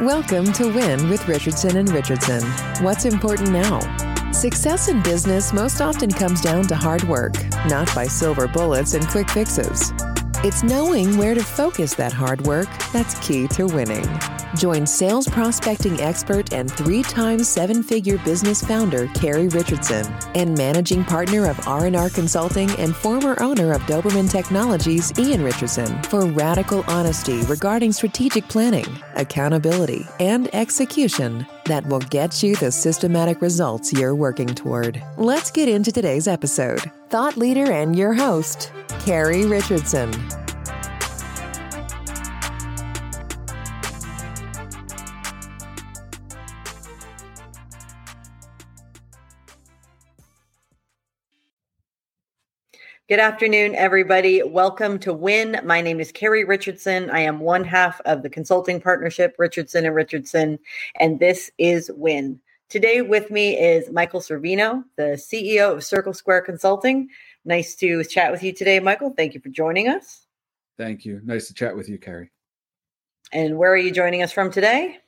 Welcome to Win with Richardson and Richardson. What's important now? Success in business most often comes down to hard work, not by silver bullets and quick fixes. It's knowing where to focus that hard work that's key to winning. Join sales prospecting expert and three times seven-figure business founder Carrie Richardson and managing partner of R&R Consulting and former owner of Doberman Technologies Ian Richardson for radical honesty regarding strategic planning, accountability, and execution that will get you the systematic results you're working toward. Let's get into today's episode. Thought leader and your host, Carrie Richardson. Good afternoon, everybody. Welcome to Win. My name is Carrie Richardson. I am one half of the consulting partnership, Richardson and Richardson, and this is Win. Today with me is Michael Cervino, the CEO of Circle Square Consulting. Nice to chat with you today, Michael. Thank you for joining us. Thank you. Nice to chat with you, Carrie. And where are you joining us from today?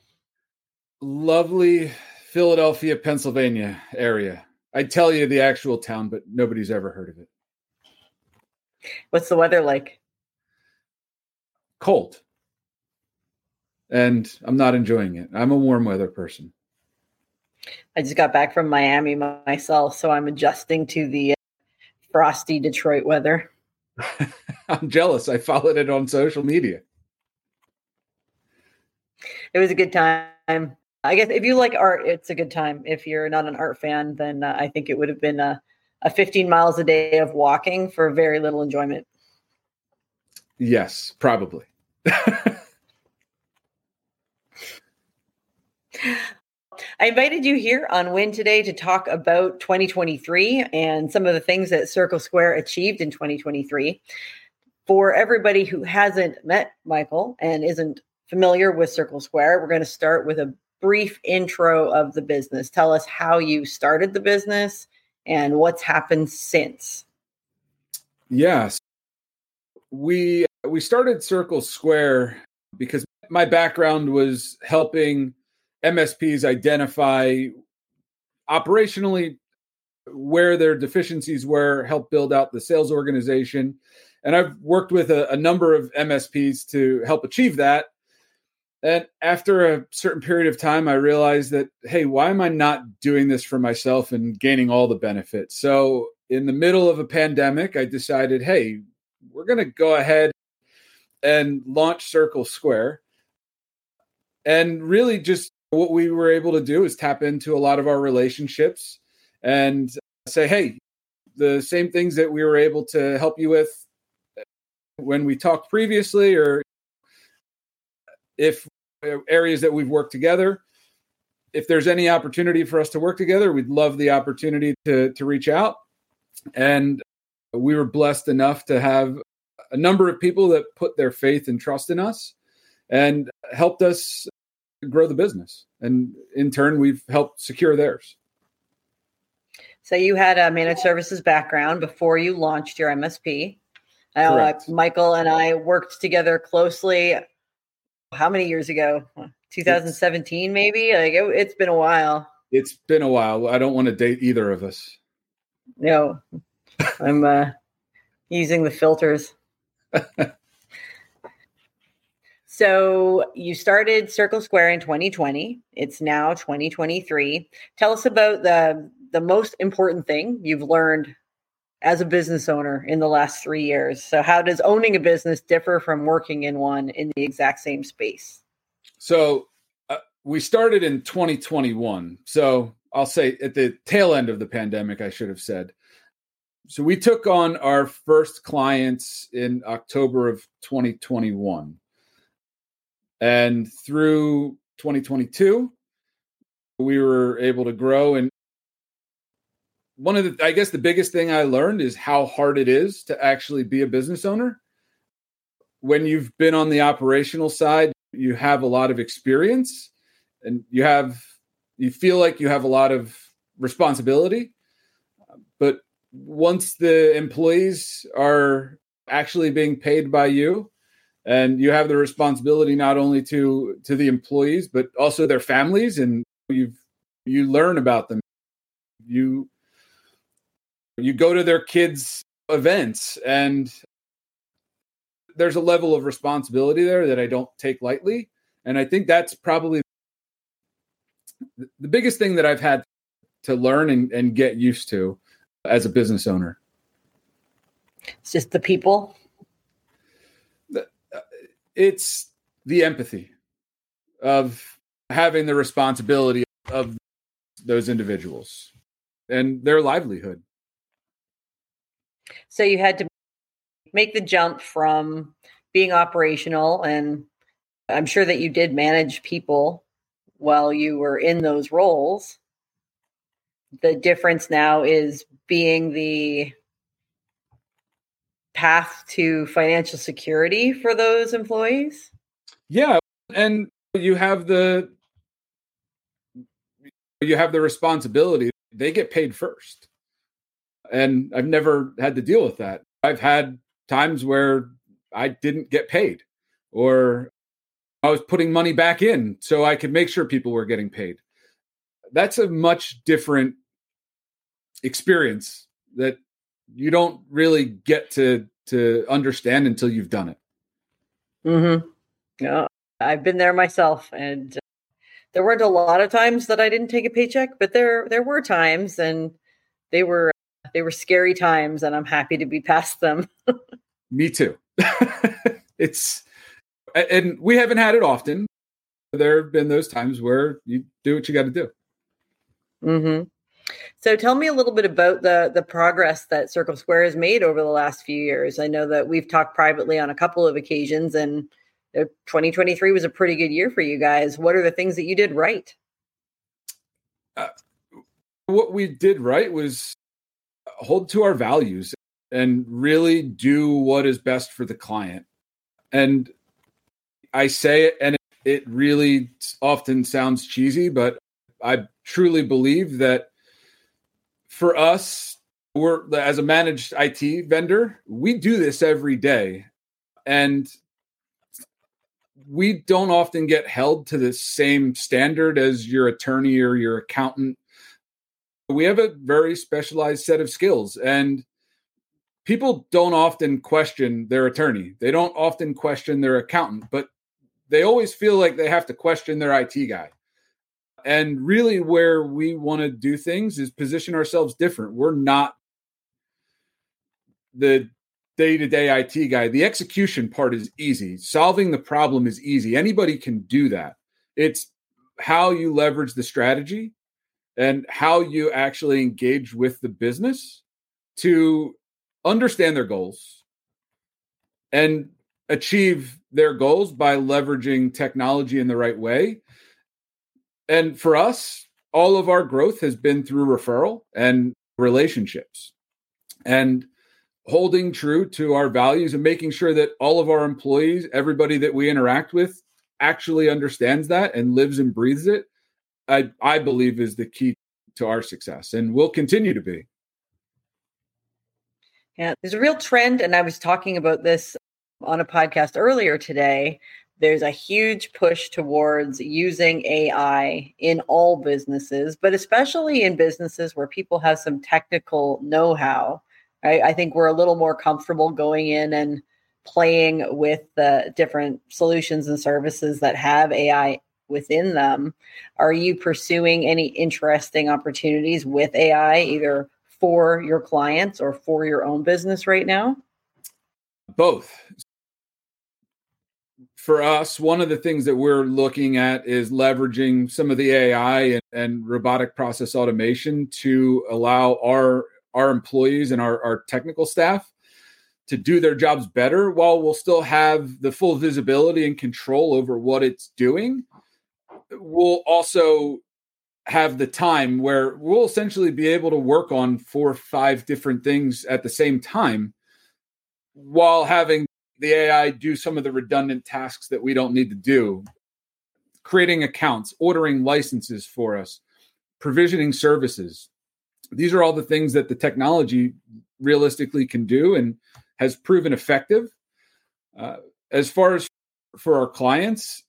Lovely Philadelphia, Pennsylvania area. I'd tell you the actual town, but nobody's ever heard of it. What's the weather like? Cold. And I'm not enjoying it. I'm a warm weather person. I just got back from Miami myself, so I'm adjusting to the uh, frosty Detroit weather. I'm jealous. I followed it on social media. It was a good time. I guess if you like art, it's a good time. If you're not an art fan, then uh, I think it would have been a a 15 miles a day of walking for very little enjoyment. Yes, probably. I invited you here on Win today to talk about 2023 and some of the things that Circle Square achieved in 2023. For everybody who hasn't met Michael and isn't familiar with Circle Square, we're going to start with a brief intro of the business. Tell us how you started the business and what's happened since. Yes. We we started Circle Square because my background was helping MSPs identify operationally where their deficiencies were, help build out the sales organization. And I've worked with a, a number of MSPs to help achieve that. And after a certain period of time, I realized that, hey, why am I not doing this for myself and gaining all the benefits? So, in the middle of a pandemic, I decided, hey, we're going to go ahead and launch Circle Square. And really, just what we were able to do is tap into a lot of our relationships and say, hey, the same things that we were able to help you with when we talked previously, or if areas that we've worked together, if there's any opportunity for us to work together, we'd love the opportunity to to reach out. And we were blessed enough to have a number of people that put their faith and trust in us and helped us grow the business. And in turn, we've helped secure theirs. So you had a managed services background before you launched your MSP. Uh, Michael and I worked together closely. How many years ago? 2017, maybe. Like it, it's been a while. It's been a while. I don't want to date either of us. No, I'm uh, using the filters. So you started Circle Square in 2020. It's now 2023. Tell us about the the most important thing you've learned as a business owner in the last 3 years. So how does owning a business differ from working in one in the exact same space? So uh, we started in 2021. So I'll say at the tail end of the pandemic I should have said. So we took on our first clients in October of 2021 and through 2022, we were able to grow. And one of the, I guess, the biggest thing I learned is how hard it is to actually be a business owner. When you've been on the operational side, you have a lot of experience and you have, you feel like you have a lot of responsibility. But once the employees are actually being paid by you, and you have the responsibility not only to to the employees but also their families and you've you learn about them you you go to their kids events and there's a level of responsibility there that I don't take lightly and I think that's probably the biggest thing that I've had to learn and, and get used to as a business owner. It's just the people. Uh, it's the empathy of having the responsibility of those individuals and their livelihood. So you had to make the jump from being operational and I'm sure that you did manage people while you were in those roles. The difference now is being the path to financial security for those employees. Yeah, and you have the you have the responsibility. They get paid first. And I've never had to deal with that. I've had times where I didn't get paid or I was putting money back in so I could make sure people were getting paid. That's a much different experience that you don't really get to to understand until you've done it. Mhm. Yeah, I've been there myself and uh, there weren't a lot of times that I didn't take a paycheck, but there there were times and they were they were scary times and I'm happy to be past them. Me too. it's and we haven't had it often. There have been those times where you do what you got to do. Mm-hmm. So tell me a little bit about the the progress that Circle Square has made over the last few years. I know that we've talked privately on a couple of occasions, and 2023 was a pretty good year for you guys. What are the things that you did right? Uh, what we did right was hold to our values and really do what is best for the client. And I say it, and it really often sounds cheesy, but I truly believe that for us, we're as a managed IT vendor, we do this every day. And we don't often get held to the same standard as your attorney or your accountant. We have a very specialized set of skills. And people don't often question their attorney, they don't often question their accountant, but they always feel like they have to question their IT guy. And really, where we want to do things is position ourselves different. We're not the day to day IT guy. The execution part is easy, solving the problem is easy. Anybody can do that. It's how you leverage the strategy and how you actually engage with the business to understand their goals and achieve their goals by leveraging technology in the right way. And for us, all of our growth has been through referral and relationships and holding true to our values and making sure that all of our employees, everybody that we interact with, actually understands that and lives and breathes it. I, I believe is the key to our success and will continue to be. Yeah, there's a real trend, and I was talking about this on a podcast earlier today, there's a huge push towards using AI in all businesses, but especially in businesses where people have some technical know how. I think we're a little more comfortable going in and playing with the different solutions and services that have AI within them. Are you pursuing any interesting opportunities with AI, either for your clients or for your own business right now? Both for us, one of the things that we're looking at is leveraging some of the AI and, and robotic process automation to allow our our employees and our, our technical staff to do their jobs better while we'll still have the full visibility and control over what it's doing. We'll also have the time where we'll essentially be able to work on four or five different things at the same time while having the AI do some of the redundant tasks that we don't need to do, creating accounts, ordering licenses for us, provisioning services. These are all the things that the technology realistically can do and has proven effective. Uh, as far as for our clients,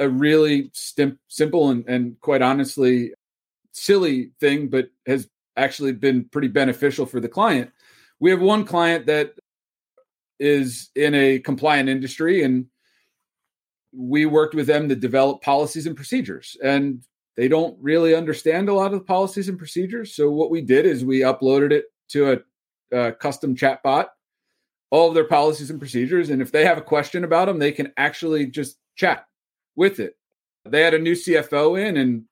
a really stim- simple and, and quite honestly silly thing, but has actually been pretty beneficial for the client. We have one client that is in a compliant industry and we worked with them to develop policies and procedures and they don't really understand a lot of the policies and procedures so what we did is we uploaded it to a, a custom chat bot all of their policies and procedures and if they have a question about them they can actually just chat with it. They had a new cfo in and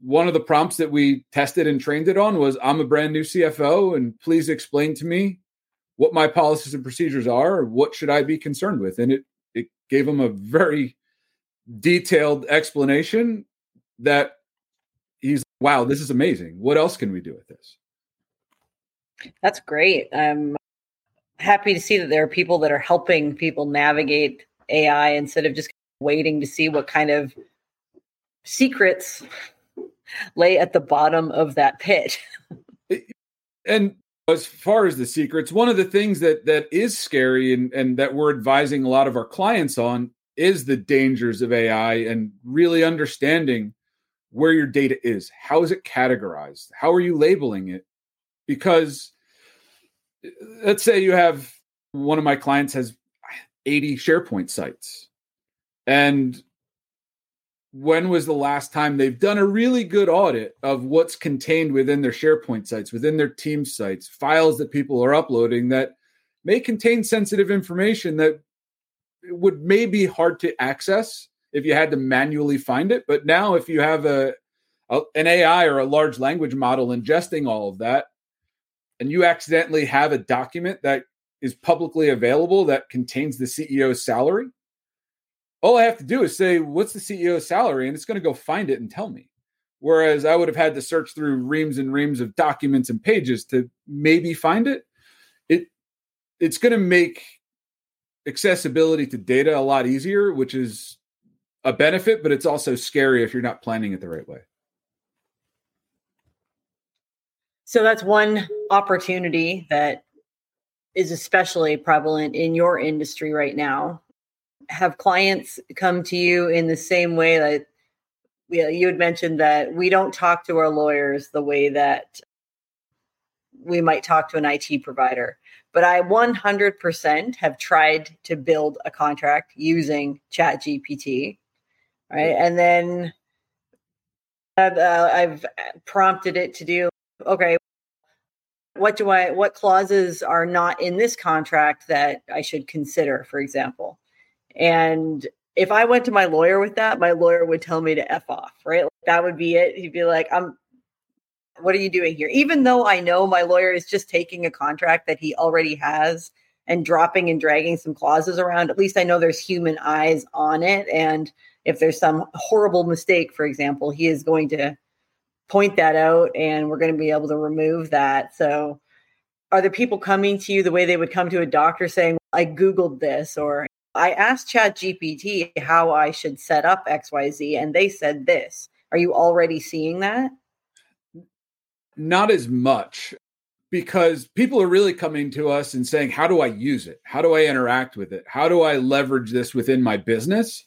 one of the prompts that we tested and trained it on was i'm a brand new cfo and please explain to me what my policies and procedures are what should i be concerned with? And it it gave them a very detailed explanation that he's wow this is amazing. What else can we do with this? That's great. I'm happy to see that there are people that are helping people navigate ai instead of just waiting to see what kind of secrets lay at the bottom of that pit and as far as the secrets, one of the things that that is scary and, and that we're advising a lot of our clients on is the dangers of AI and really understanding where your data is. How is it categorized? How are you labeling it? Because let's say you have one of my clients has 80 SharePoint sites. And when was the last time they've done a really good audit of what's contained within their SharePoint sites, within their team sites, files that people are uploading that may contain sensitive information that would maybe hard to access if you had to manually find it. But now, if you have a, a an AI or a large language model ingesting all of that, and you accidentally have a document that is publicly available that contains the CEO's salary, all I have to do is say, what's the CEO's salary? And it's going to go find it and tell me. Whereas I would have had to search through reams and reams of documents and pages to maybe find it. It it's going to make accessibility to data a lot easier, which is a benefit, but it's also scary if you're not planning it the right way. So that's one opportunity that is especially prevalent in your industry right now have clients come to you in the same way that yeah, you had mentioned that we don't talk to our lawyers the way that we might talk to an IT provider. But I 100% have tried to build a contract using Chat GPT, right? And then uh, I've prompted it to do okay. What do I? What clauses are not in this contract that I should consider? For example, and if I went to my lawyer with that, my lawyer would tell me to F off, right? Like that would be it. He'd be like, I'm, what are you doing here? Even though I know my lawyer is just taking a contract that he already has and dropping and dragging some clauses around, at least I know there's human eyes on it. And if there's some horrible mistake, for example, he is going to point that out and we're going to be able to remove that. So, are the people coming to you the way they would come to a doctor saying, I Googled this, or I asked Chat GPT how I should set up XYZ, and they said this. Are you already seeing that? Not as much because people are really coming to us and saying, How do I use it? How do I interact with it? How do I leverage this within my business?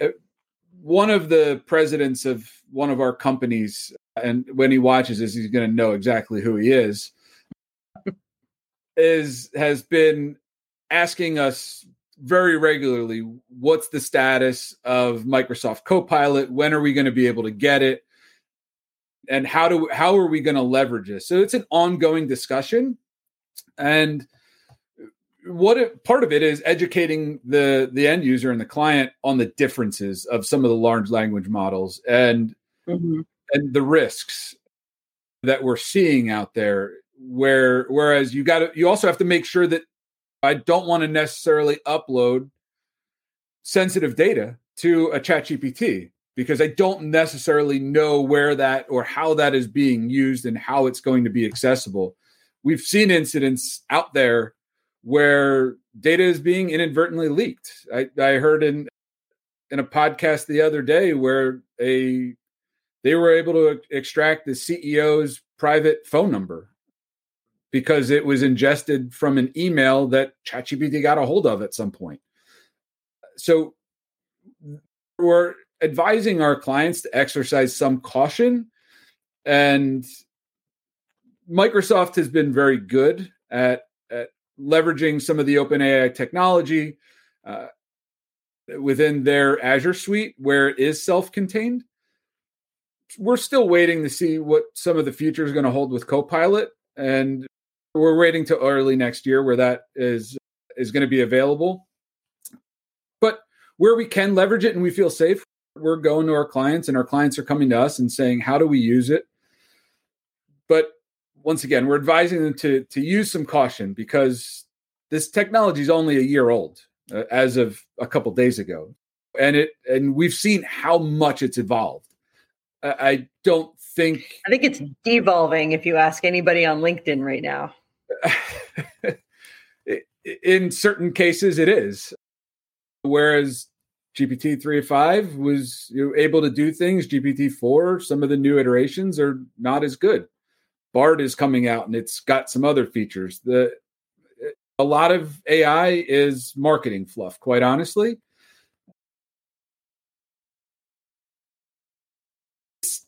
Uh, one of the presidents of one of our companies, and when he watches this, he's going to know exactly who he is, is has been asking us very regularly what's the status of Microsoft Copilot? When are we going to be able to get it? And how do how are we going to leverage this? So it's an ongoing discussion, and what it, part of it is educating the the end user and the client on the differences of some of the large language models and mm-hmm. and the risks that we're seeing out there. Where whereas you got to you also have to make sure that I don't want to necessarily upload sensitive data to a chat GPT because I don't necessarily know where that or how that is being used and how it's going to be accessible. We've seen incidents out there where data is being inadvertently leaked. I, I heard in in a podcast the other day where a they were able to extract the CEO's private phone number because it was ingested from an email that ChatGPT got a hold of at some point. So we're advising our clients to exercise some caution and Microsoft has been very good at, at leveraging some of the OpenAI technology uh, within their Azure suite where it is self contained. We're still waiting to see what some of the future is going to hold with Copilot. And we're waiting to early next year where that is is going to be available. But where we can leverage it and we feel safe, we're going to our clients and our clients are coming to us and saying, how do we use it? But once again, we're advising them to to use some caution because this technology is only a year old uh, as of a couple days ago, and it and we've seen how much it's evolved. I, I don't think. I think it's devolving. If you ask anybody on LinkedIn right now, in certain cases, it is. Whereas GPT 3.5 was you know, able to do things, GPT 4, some of the new iterations are not as good. Bard is coming out and it's got some other features. The a lot of AI is marketing fluff, quite honestly. It's,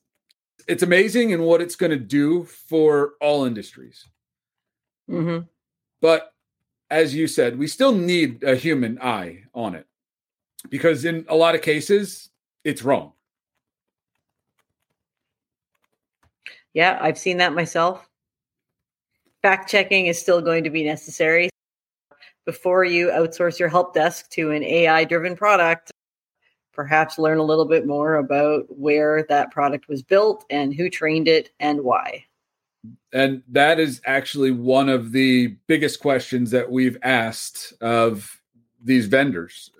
it's amazing in what it's going to do for all industries. Mm-hmm. But as you said, we still need a human eye on it because in a lot of cases, it's wrong. Yeah, I've seen that myself. Fact checking is still going to be necessary. Before you outsource your help desk to an AI driven product, perhaps learn a little bit more about where that product was built and who trained it and why. And that is actually one of the biggest questions that we've asked of these vendors.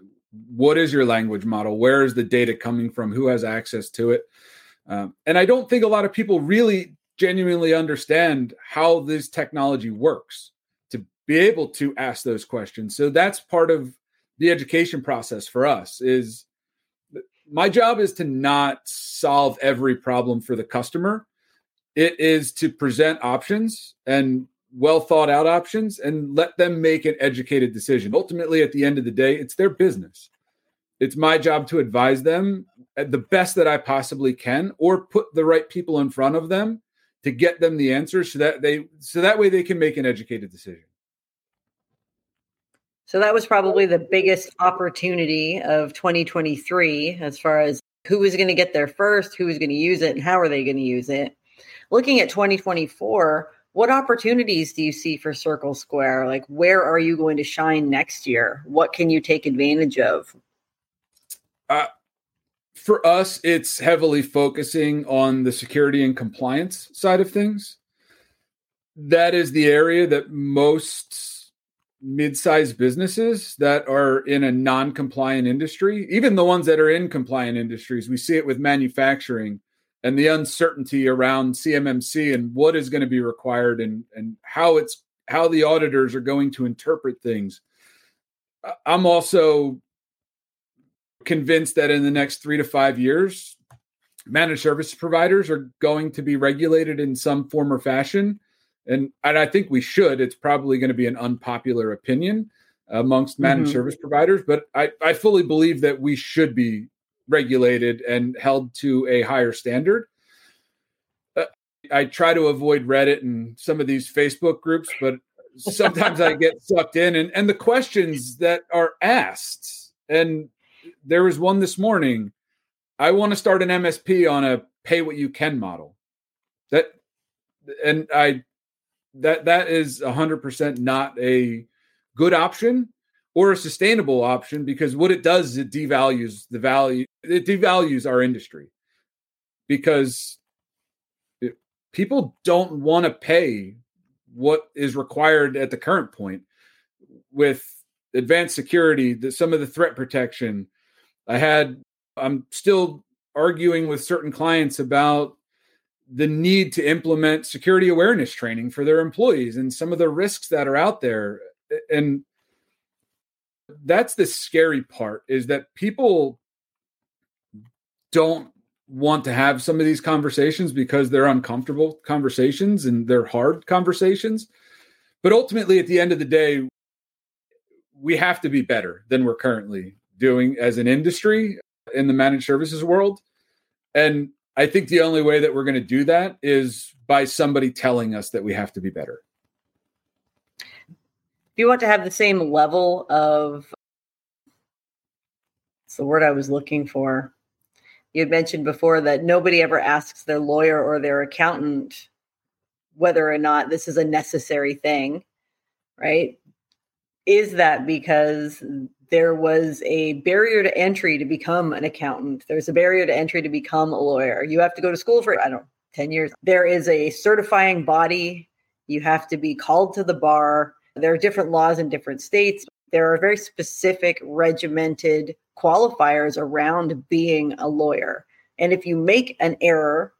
What is your language model? Where is the data coming from? Who has access to it? Um, and I don't think a lot of people really genuinely understand how this technology works to be able to ask those questions. So that's part of the education process for us is my job is to not solve every problem for the customer it is to present options and well thought out options and let them make an educated decision. Ultimately, at the end of the day, it's their business. It's my job to advise them the best that I possibly can or put the right people in front of them to get them the answers so that they so that way they can make an educated decision. So that was probably the biggest opportunity of 2023 as far as who was going to get there first, who was going to use it, and how are they going to use it looking at 2024, what opportunities do you see for Circle Square? Like, where are you going to shine next year? What can you take advantage of? Uh, for us, it's heavily focusing on the security and compliance side of things. That is the area that most mid-sized businesses that are in a non-compliant industry, even the ones that are in compliant industries, we see it with manufacturing and the uncertainty around CMMC and what is going to be required and and how it's how the auditors are going to interpret things. I'm also convinced that in the next 3 to 5 years managed service providers are going to be regulated in some form or fashion and and I think we should it's probably going to be an unpopular opinion amongst managed mm-hmm. service providers but I I fully believe that we should be regulated and held to a higher standard. Uh, I try to avoid Reddit and some of these Facebook groups, but sometimes I get sucked in and, and the questions that are asked. And there was one this morning. I want to start an MSP on a pay what you can model. That and I that that is a hundred percent not a good option or a sustainable option because what it does is it devalues the value it devalues our industry. Because it, people don't want to pay what is required at the current point with advanced security the, some of the threat protection. I had i'm still arguing with certain clients about the need to implement security awareness training for their employees and some of the risks that are out there. And that's the scary part is that people don't want to have some of these conversations because they're uncomfortable conversations and they're hard conversations but ultimately, at the end of the day, we have to be better than we're currently doing as an industry in the managed services world. And I think the only way that we're going to do that is by somebody telling us that we have to be better. You want to have the same level of, it's the word I was looking for. You had mentioned before that nobody ever asks their lawyer or their accountant whether or not this is a necessary thing, right? Is that because there was a barrier to entry to become an accountant? There's a barrier to entry to become a lawyer. You have to go to school for, I don't know, 10 years. There is a certifying body. You have to be called to the bar. There are different laws in different states. There are very specific regimented qualifiers around being a lawyer. And if you make an error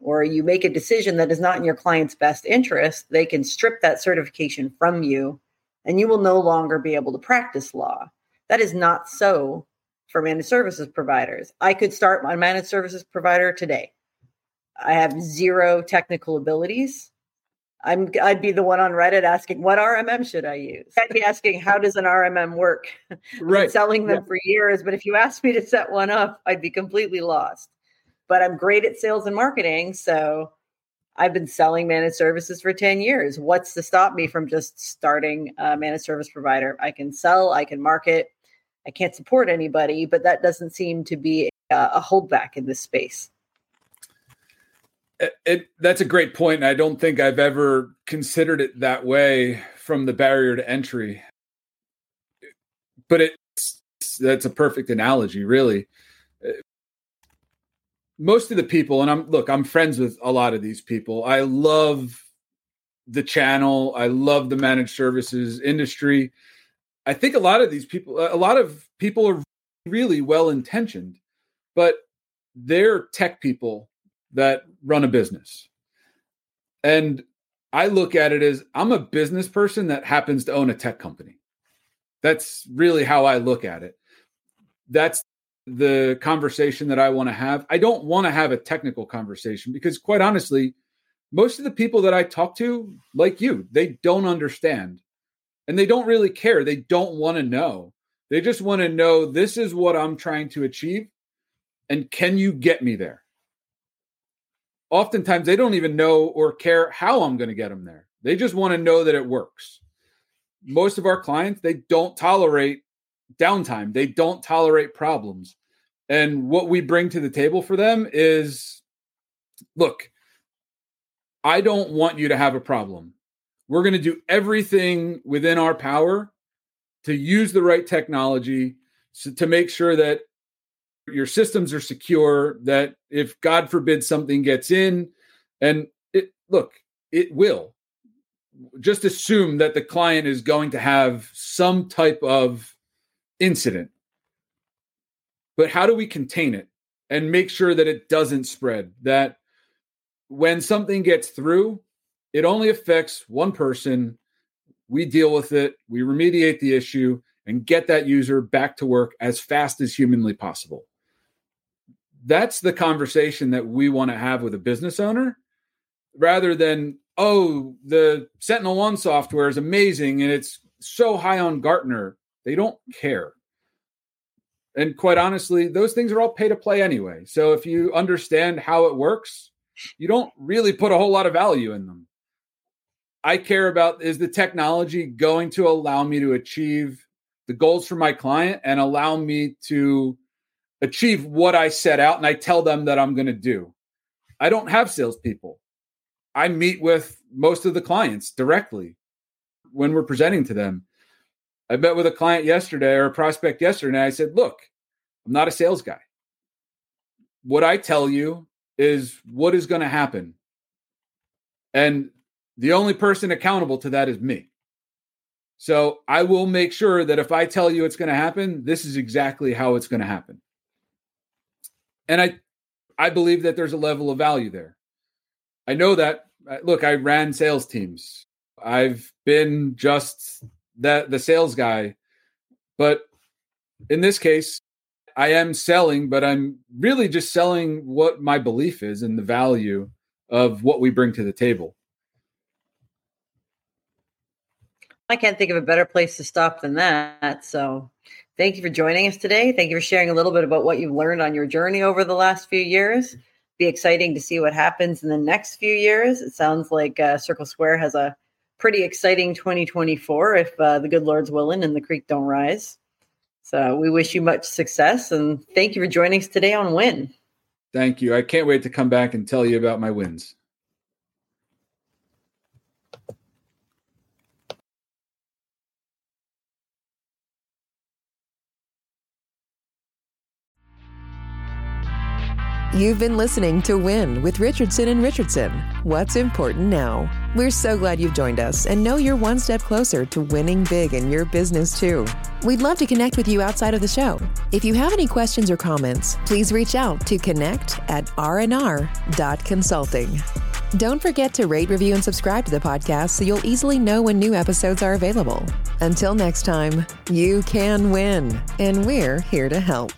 or you make a decision that is not in your client's best interest, they can strip that certification from you and you will no longer be able to practice law. That is not so for managed services providers. I could start my managed services provider today. I have zero technical abilities. I'm I'd be the one on Reddit asking what RMM should I use? I'd be asking how does an RMM work? Right. selling them Yeah. for years, but if you asked me to set one up, I'd be completely lost. But I'm great at sales and marketing, so I've been selling managed services for 10 years. What's to stop me from just starting a managed service provider? I can sell, I can market. I can't support anybody, but that doesn't seem to be a, a holdback in this space. It, that's a great point. And I don't think I've ever considered it that way from the barrier to entry. But it's that's a perfect analogy, really. Most of the people, and I'm look, I'm friends with a lot of these people. I love the channel. I love the managed services industry. I think a lot of these people, a lot of people are really well intentioned, but they're tech people that run a business. And I look at it as I'm a business person that happens to own a tech company. That's really how I look at it. That's the conversation that I want to have. I don't want to have a technical conversation because, quite honestly, most of the people that I talk to, like you, they don't understand and they don't really care. They don't want to know. They just want to know this is what I'm trying to achieve. And can you get me there? Oftentimes, they don't even know or care how I'm going to get them there. They just want to know that it works. Most of our clients, they don't tolerate downtime, they don't tolerate problems. And what we bring to the table for them is look, I don't want you to have a problem. We're going to do everything within our power to use the right technology to make sure that your systems are secure, that if God forbid something gets in, and it look, it will. Just assume that the client is going to have some type of incident. But how do we contain it and make sure that it doesn't spread? That when something gets through, it only affects one person. We deal with it, we remediate the issue, and get that user back to work as fast as humanly possible. That's the conversation that we want to have with a business owner rather than, oh, the Sentinel One software is amazing and it's so high on Gartner. They don't care. And quite honestly, those things are all pay to play anyway. So if you understand how it works, you don't really put a whole lot of value in them. I care about is the technology going to allow me to achieve the goals for my client and allow me to achieve what I set out and I tell them that I'm going to do. I don't have salespeople. I meet with most of the clients directly when we're presenting to them. I met with a client yesterday or a prospect yesterday, and I said, Look, I'm not a sales guy. What I tell you is what is going to happen. And the only person accountable to that is me. So I will make sure that if I tell you it's going to happen, this is exactly how it's going to happen. And I I believe that there's a level of value there. I know that uh, look, I ran sales teams. I've been just that the sales guy. But in this case, I am selling, but I'm really just selling what my belief is and the value of what we bring to the table. I can't think of a better place to stop than that. So, thank you for joining us today. Thank you for sharing a little bit about what you've learned on your journey over the last few years. Be exciting to see what happens in the next few years. It sounds like uh, Circle Square has a pretty exciting 2024 if uh, the good Lord's willing and the creek don't rise. So, we wish you much success and thank you for joining us today on Win. Thank you. I can't wait to come back and tell you about my wins. You've been listening to Win with Richardson and Richardson. What's important now? We're so glad you've joined us and know you're one step closer to winning big in your business too. We'd love to connect with you outside of the show. If you have any questions or comments, please reach out to connect at rnr.consulting. Don't forget to rate, review, and subscribe to the podcast so you'll easily know when new episodes are available. Until next time, you can win, and we're here to help.